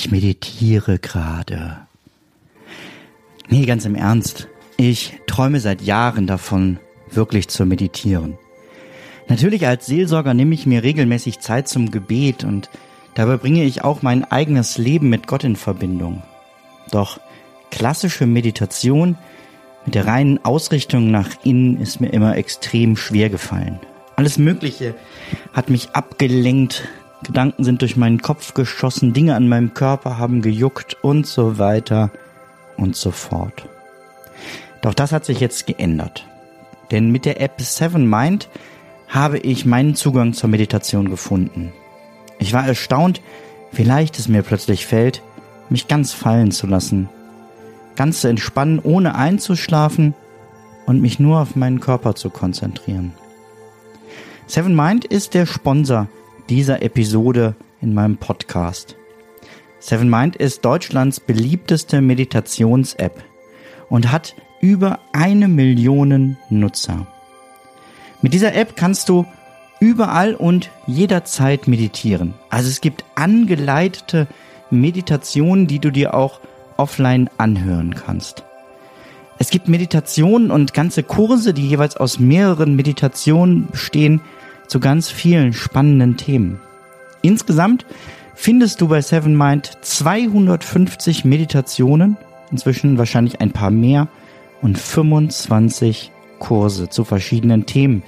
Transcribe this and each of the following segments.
Ich meditiere gerade. Nee, ganz im Ernst. Ich träume seit Jahren davon, wirklich zu meditieren. Natürlich als Seelsorger nehme ich mir regelmäßig Zeit zum Gebet und dabei bringe ich auch mein eigenes Leben mit Gott in Verbindung. Doch klassische Meditation mit der reinen Ausrichtung nach innen ist mir immer extrem schwer gefallen. Alles Mögliche hat mich abgelenkt, Gedanken sind durch meinen Kopf geschossen, Dinge an meinem Körper haben gejuckt und so weiter und so fort. Doch das hat sich jetzt geändert. Denn mit der App Seven Mind habe ich meinen Zugang zur Meditation gefunden. Ich war erstaunt, wie leicht es mir plötzlich fällt, mich ganz fallen zu lassen, ganz zu entspannen, ohne einzuschlafen und mich nur auf meinen Körper zu konzentrieren. Seven Mind ist der Sponsor dieser Episode in meinem Podcast. Seven Mind ist Deutschlands beliebteste Meditations-App und hat über eine Million Nutzer. Mit dieser App kannst du überall und jederzeit meditieren. Also es gibt angeleitete Meditationen, die du dir auch offline anhören kannst. Es gibt Meditationen und ganze Kurse, die jeweils aus mehreren Meditationen bestehen, zu ganz vielen spannenden Themen. Insgesamt findest du bei Seven Mind 250 Meditationen, inzwischen wahrscheinlich ein paar mehr, und 25 Kurse zu verschiedenen Themen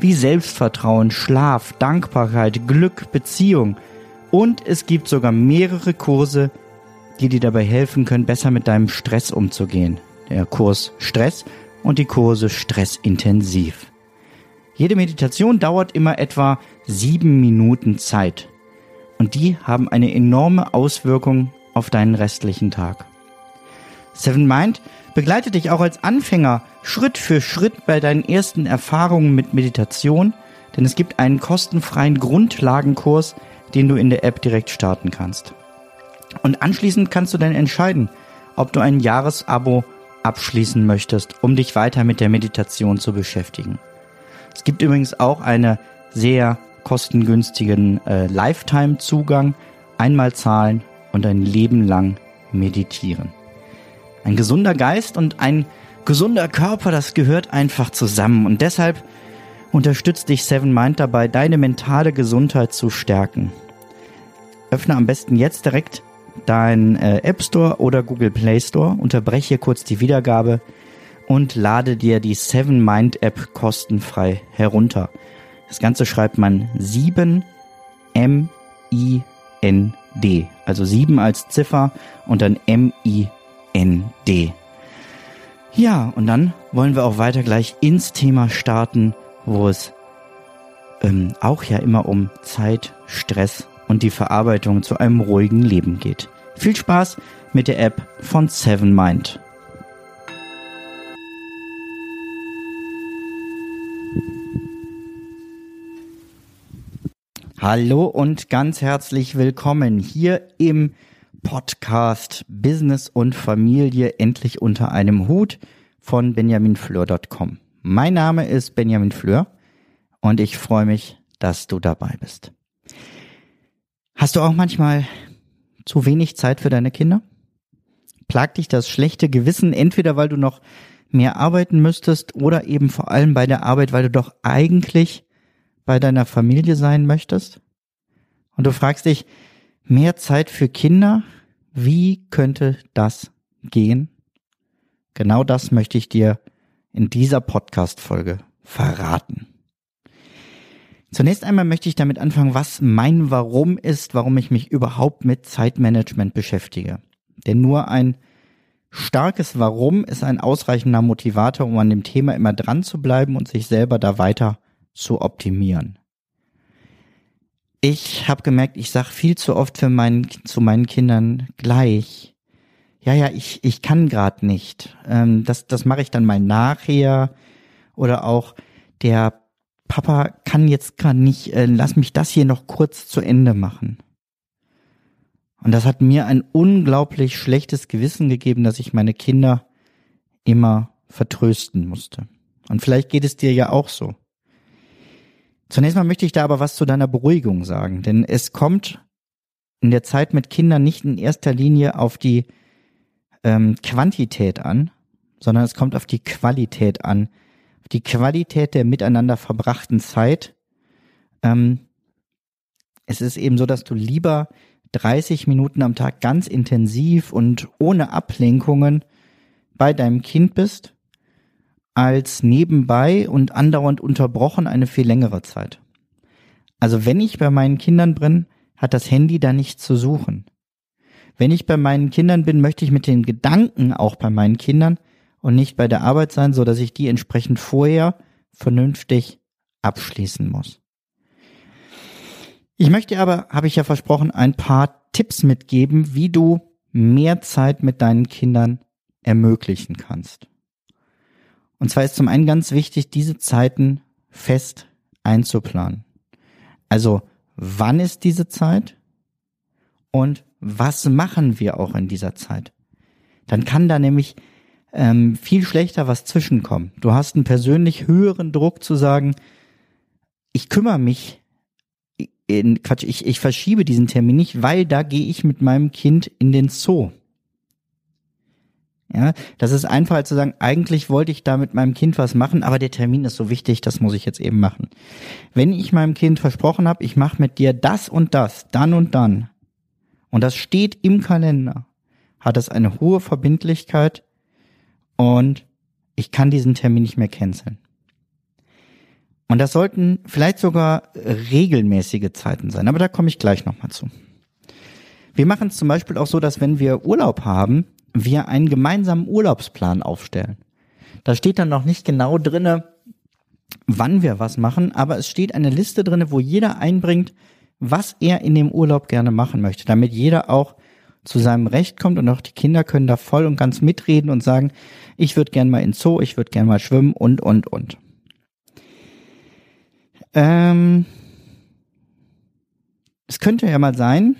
wie Selbstvertrauen, Schlaf, Dankbarkeit, Glück, Beziehung. Und es gibt sogar mehrere Kurse, die dir dabei helfen können, besser mit deinem Stress umzugehen. Der Kurs Stress und die Kurse Stressintensiv. Jede Meditation dauert immer etwa sieben Minuten Zeit. Und die haben eine enorme Auswirkung auf deinen restlichen Tag. Seven Mind begleitet dich auch als Anfänger Schritt für Schritt bei deinen ersten Erfahrungen mit Meditation, denn es gibt einen kostenfreien Grundlagenkurs, den du in der App direkt starten kannst. Und anschließend kannst du dann entscheiden, ob du ein Jahresabo abschließen möchtest, um dich weiter mit der Meditation zu beschäftigen. Es gibt übrigens auch einen sehr kostengünstigen äh, Lifetime-Zugang, einmal zahlen und ein Leben lang meditieren. Ein gesunder Geist und ein gesunder Körper, das gehört einfach zusammen und deshalb unterstützt dich Seven Mind dabei, deine mentale Gesundheit zu stärken. Öffne am besten jetzt direkt deinen äh, App Store oder Google Play Store, unterbreche kurz die Wiedergabe und lade dir die Seven Mind App kostenfrei herunter. Das Ganze schreibt man 7 M I N D, also 7 als Ziffer und dann M I N D. Ja, und dann wollen wir auch weiter gleich ins Thema starten, wo es ähm, auch ja immer um Zeit, Stress und die Verarbeitung zu einem ruhigen Leben geht. Viel Spaß mit der App von Seven Mind. Hallo und ganz herzlich willkommen hier im Podcast Business und Familie endlich unter einem Hut von benjaminfleur.com. Mein Name ist Benjamin Fleur und ich freue mich, dass du dabei bist. Hast du auch manchmal zu wenig Zeit für deine Kinder? Plagt dich das schlechte Gewissen entweder weil du noch mehr arbeiten müsstest oder eben vor allem bei der Arbeit, weil du doch eigentlich bei deiner Familie sein möchtest? Und du fragst dich, mehr Zeit für Kinder? Wie könnte das gehen? Genau das möchte ich dir in dieser Podcast-Folge verraten. Zunächst einmal möchte ich damit anfangen, was mein Warum ist, warum ich mich überhaupt mit Zeitmanagement beschäftige. Denn nur ein starkes Warum ist ein ausreichender Motivator, um an dem Thema immer dran zu bleiben und sich selber da weiter zu optimieren. Ich habe gemerkt, ich sag viel zu oft für meinen, zu meinen Kindern gleich. Ja, ja, ich, ich kann gerade nicht. Ähm, das das mache ich dann mal nachher. Oder auch der Papa kann jetzt gerade nicht, äh, lass mich das hier noch kurz zu Ende machen. Und das hat mir ein unglaublich schlechtes Gewissen gegeben, dass ich meine Kinder immer vertrösten musste. Und vielleicht geht es dir ja auch so. Zunächst mal möchte ich da aber was zu deiner Beruhigung sagen, denn es kommt in der Zeit mit Kindern nicht in erster Linie auf die ähm, Quantität an, sondern es kommt auf die Qualität an, auf die Qualität der miteinander verbrachten Zeit. Ähm, es ist eben so, dass du lieber 30 Minuten am Tag ganz intensiv und ohne Ablenkungen bei deinem Kind bist, als nebenbei und andauernd unterbrochen eine viel längere Zeit. Also wenn ich bei meinen Kindern bin, hat das Handy da nichts zu suchen. Wenn ich bei meinen Kindern bin, möchte ich mit den Gedanken auch bei meinen Kindern und nicht bei der Arbeit sein, so dass ich die entsprechend vorher vernünftig abschließen muss. Ich möchte aber, habe ich ja versprochen, ein paar Tipps mitgeben, wie du mehr Zeit mit deinen Kindern ermöglichen kannst. Und zwar ist zum einen ganz wichtig, diese Zeiten fest einzuplanen. Also, wann ist diese Zeit? Und was machen wir auch in dieser Zeit? Dann kann da nämlich ähm, viel schlechter was zwischenkommen. Du hast einen persönlich höheren Druck zu sagen, ich kümmere mich in, Quatsch, ich, ich verschiebe diesen Termin nicht, weil da gehe ich mit meinem Kind in den Zoo. Ja, das ist einfach zu sagen, eigentlich wollte ich da mit meinem Kind was machen, aber der Termin ist so wichtig, das muss ich jetzt eben machen. Wenn ich meinem Kind versprochen habe, ich mache mit dir das und das, dann und dann, und das steht im Kalender, hat es eine hohe Verbindlichkeit und ich kann diesen Termin nicht mehr canceln. Und das sollten vielleicht sogar regelmäßige Zeiten sein, aber da komme ich gleich nochmal zu. Wir machen es zum Beispiel auch so, dass wenn wir Urlaub haben, wir einen gemeinsamen Urlaubsplan aufstellen. Da steht dann noch nicht genau drinne, wann wir was machen, aber es steht eine Liste drinne, wo jeder einbringt, was er in dem Urlaub gerne machen möchte, damit jeder auch zu seinem Recht kommt und auch die Kinder können da voll und ganz mitreden und sagen, ich würde gern mal in Zoo, ich würde gern mal schwimmen und, und, und. Ähm, es könnte ja mal sein,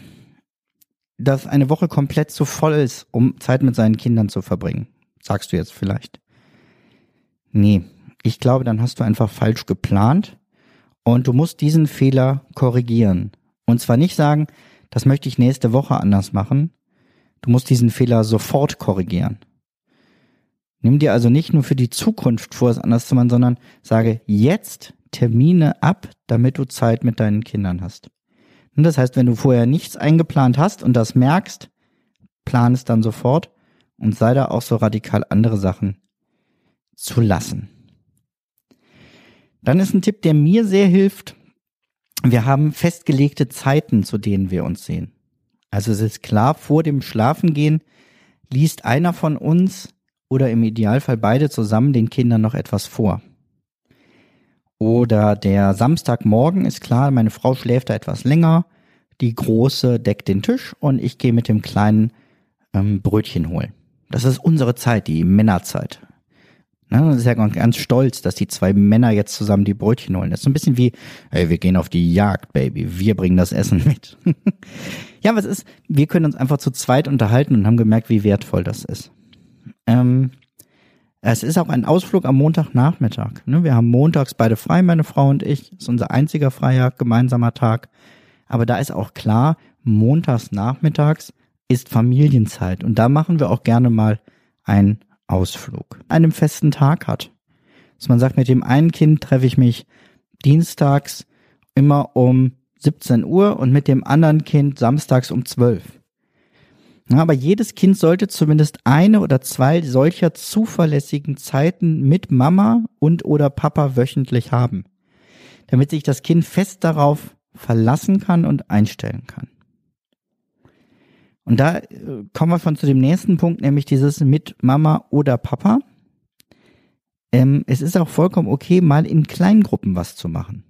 dass eine Woche komplett zu voll ist, um Zeit mit seinen Kindern zu verbringen. Sagst du jetzt vielleicht. Nee, ich glaube, dann hast du einfach falsch geplant und du musst diesen Fehler korrigieren. Und zwar nicht sagen, das möchte ich nächste Woche anders machen. Du musst diesen Fehler sofort korrigieren. Nimm dir also nicht nur für die Zukunft vor, es anders zu machen, sondern sage jetzt Termine ab, damit du Zeit mit deinen Kindern hast. Und das heißt, wenn du vorher nichts eingeplant hast und das merkst, plan es dann sofort und sei da auch so radikal andere Sachen zu lassen. Dann ist ein Tipp, der mir sehr hilft. Wir haben festgelegte Zeiten, zu denen wir uns sehen. Also es ist klar, vor dem Schlafengehen liest einer von uns oder im Idealfall beide zusammen den Kindern noch etwas vor. Oder der Samstagmorgen ist klar, meine Frau schläft da etwas länger, die Große deckt den Tisch und ich gehe mit dem Kleinen ähm, Brötchen holen. Das ist unsere Zeit, die Männerzeit. Ne, das ist ja ganz stolz, dass die zwei Männer jetzt zusammen die Brötchen holen. Das ist so ein bisschen wie, hey, wir gehen auf die Jagd, Baby, wir bringen das Essen mit. ja, was ist, wir können uns einfach zu zweit unterhalten und haben gemerkt, wie wertvoll das ist. Ähm, es ist auch ein Ausflug am Montagnachmittag. Ne? Wir haben montags beide frei, meine Frau und ich. Ist unser einziger freier gemeinsamer Tag. Aber da ist auch klar, montags nachmittags ist Familienzeit. Und da machen wir auch gerne mal einen Ausflug. Einen festen Tag hat. Dass man sagt, mit dem einen Kind treffe ich mich dienstags immer um 17 Uhr und mit dem anderen Kind samstags um 12. Aber jedes Kind sollte zumindest eine oder zwei solcher zuverlässigen Zeiten mit Mama und oder Papa wöchentlich haben, damit sich das Kind fest darauf verlassen kann und einstellen kann. Und da äh, kommen wir schon zu dem nächsten Punkt, nämlich dieses mit Mama oder Papa. Ähm, es ist auch vollkommen okay, mal in Kleingruppen was zu machen.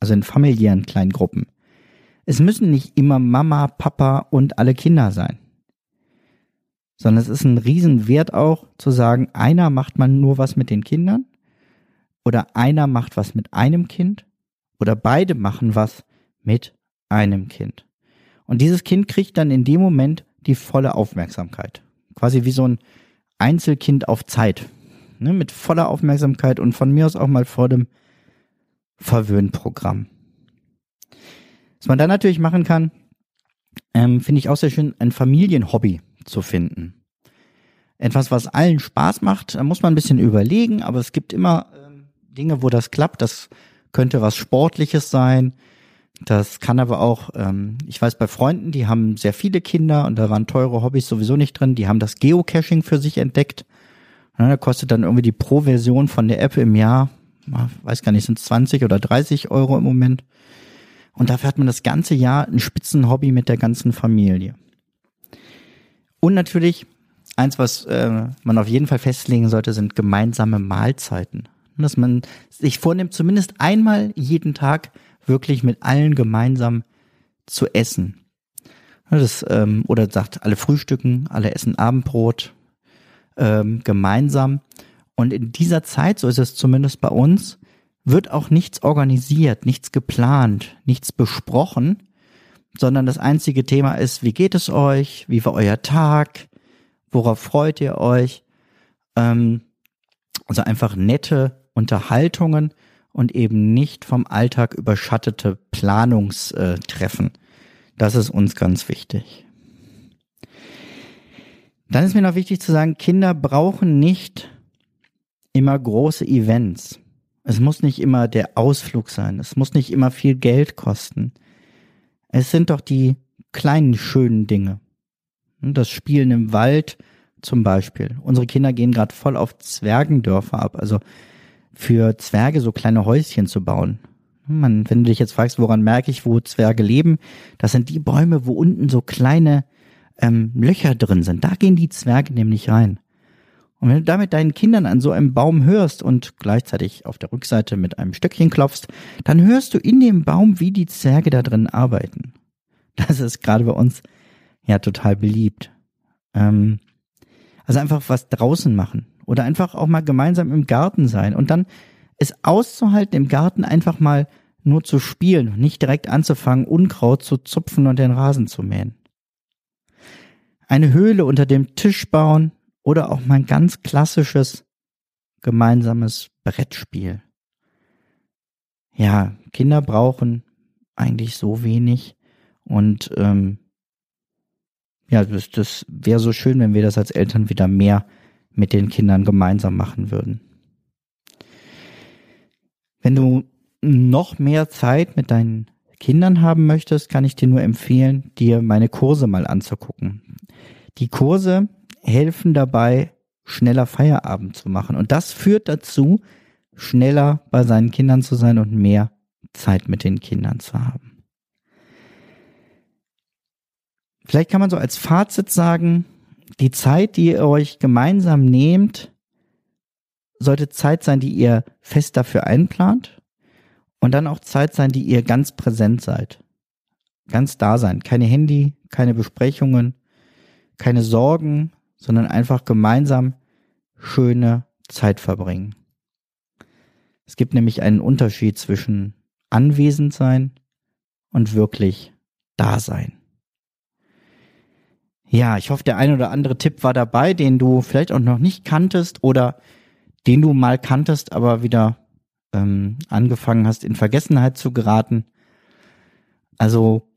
Also in familiären Kleingruppen. Es müssen nicht immer Mama, Papa und alle Kinder sein. Sondern es ist ein Riesenwert auch zu sagen, einer macht man nur was mit den Kindern oder einer macht was mit einem Kind oder beide machen was mit einem Kind. Und dieses Kind kriegt dann in dem Moment die volle Aufmerksamkeit. Quasi wie so ein Einzelkind auf Zeit. Ne, mit voller Aufmerksamkeit und von mir aus auch mal vor dem Verwöhnprogramm. Was man dann natürlich machen kann, ähm, finde ich auch sehr schön, ein Familienhobby zu finden. Etwas, was allen Spaß macht, da muss man ein bisschen überlegen, aber es gibt immer ähm, Dinge, wo das klappt. Das könnte was Sportliches sein, das kann aber auch, ähm, ich weiß bei Freunden, die haben sehr viele Kinder und da waren teure Hobbys sowieso nicht drin, die haben das Geocaching für sich entdeckt. Ja, da kostet dann irgendwie die Pro-Version von der App im Jahr, weiß gar nicht, sind 20 oder 30 Euro im Moment. Und dafür hat man das ganze Jahr ein Spitzenhobby mit der ganzen Familie. Und natürlich, eins, was äh, man auf jeden Fall festlegen sollte, sind gemeinsame Mahlzeiten. Dass man sich vornimmt, zumindest einmal jeden Tag wirklich mit allen gemeinsam zu essen. Das, ähm, oder sagt, alle frühstücken, alle essen Abendbrot ähm, gemeinsam. Und in dieser Zeit, so ist es zumindest bei uns, wird auch nichts organisiert, nichts geplant, nichts besprochen, sondern das einzige Thema ist, wie geht es euch, wie war euer Tag, worauf freut ihr euch. Ähm, also einfach nette Unterhaltungen und eben nicht vom Alltag überschattete Planungstreffen. Das ist uns ganz wichtig. Dann ist mir noch wichtig zu sagen, Kinder brauchen nicht immer große Events. Es muss nicht immer der Ausflug sein. Es muss nicht immer viel Geld kosten. Es sind doch die kleinen schönen Dinge. Das Spielen im Wald zum Beispiel. Unsere Kinder gehen gerade voll auf Zwergendörfer ab. Also für Zwerge so kleine Häuschen zu bauen. Man, wenn du dich jetzt fragst, woran merke ich, wo Zwerge leben, das sind die Bäume, wo unten so kleine ähm, Löcher drin sind. Da gehen die Zwerge nämlich rein. Und wenn du da mit deinen Kindern an so einem Baum hörst und gleichzeitig auf der Rückseite mit einem Stöckchen klopfst, dann hörst du in dem Baum, wie die Zwerge da drin arbeiten. Das ist gerade bei uns ja total beliebt. Ähm, also einfach was draußen machen. Oder einfach auch mal gemeinsam im Garten sein und dann es auszuhalten, im Garten einfach mal nur zu spielen und nicht direkt anzufangen, Unkraut zu zupfen und den Rasen zu mähen. Eine Höhle unter dem Tisch bauen oder auch mal ein ganz klassisches gemeinsames Brettspiel. Ja, Kinder brauchen eigentlich so wenig und ähm, ja, das, das wäre so schön, wenn wir das als Eltern wieder mehr mit den Kindern gemeinsam machen würden. Wenn du noch mehr Zeit mit deinen Kindern haben möchtest, kann ich dir nur empfehlen, dir meine Kurse mal anzugucken. Die Kurse helfen dabei, schneller Feierabend zu machen. Und das führt dazu, schneller bei seinen Kindern zu sein und mehr Zeit mit den Kindern zu haben. Vielleicht kann man so als Fazit sagen, die Zeit, die ihr euch gemeinsam nehmt, sollte Zeit sein, die ihr fest dafür einplant und dann auch Zeit sein, die ihr ganz präsent seid. Ganz da sein. Keine Handy, keine Besprechungen, keine Sorgen, sondern einfach gemeinsam schöne Zeit verbringen. Es gibt nämlich einen Unterschied zwischen anwesend sein und wirklich da sein. Ja, ich hoffe, der ein oder andere Tipp war dabei, den du vielleicht auch noch nicht kanntest oder den du mal kanntest, aber wieder ähm, angefangen hast, in Vergessenheit zu geraten. Also,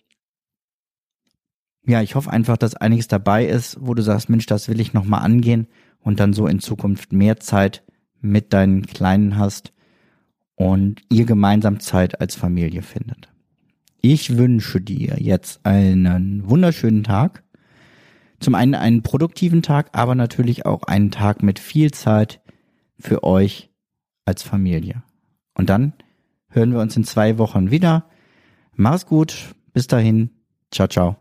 ja, ich hoffe einfach, dass einiges dabei ist, wo du sagst, Mensch, das will ich nochmal angehen und dann so in Zukunft mehr Zeit mit deinen Kleinen hast und ihr gemeinsam Zeit als Familie findet. Ich wünsche dir jetzt einen wunderschönen Tag zum einen einen produktiven Tag, aber natürlich auch einen Tag mit viel Zeit für euch als Familie. Und dann hören wir uns in zwei Wochen wieder. Mach's gut. Bis dahin. Ciao, ciao.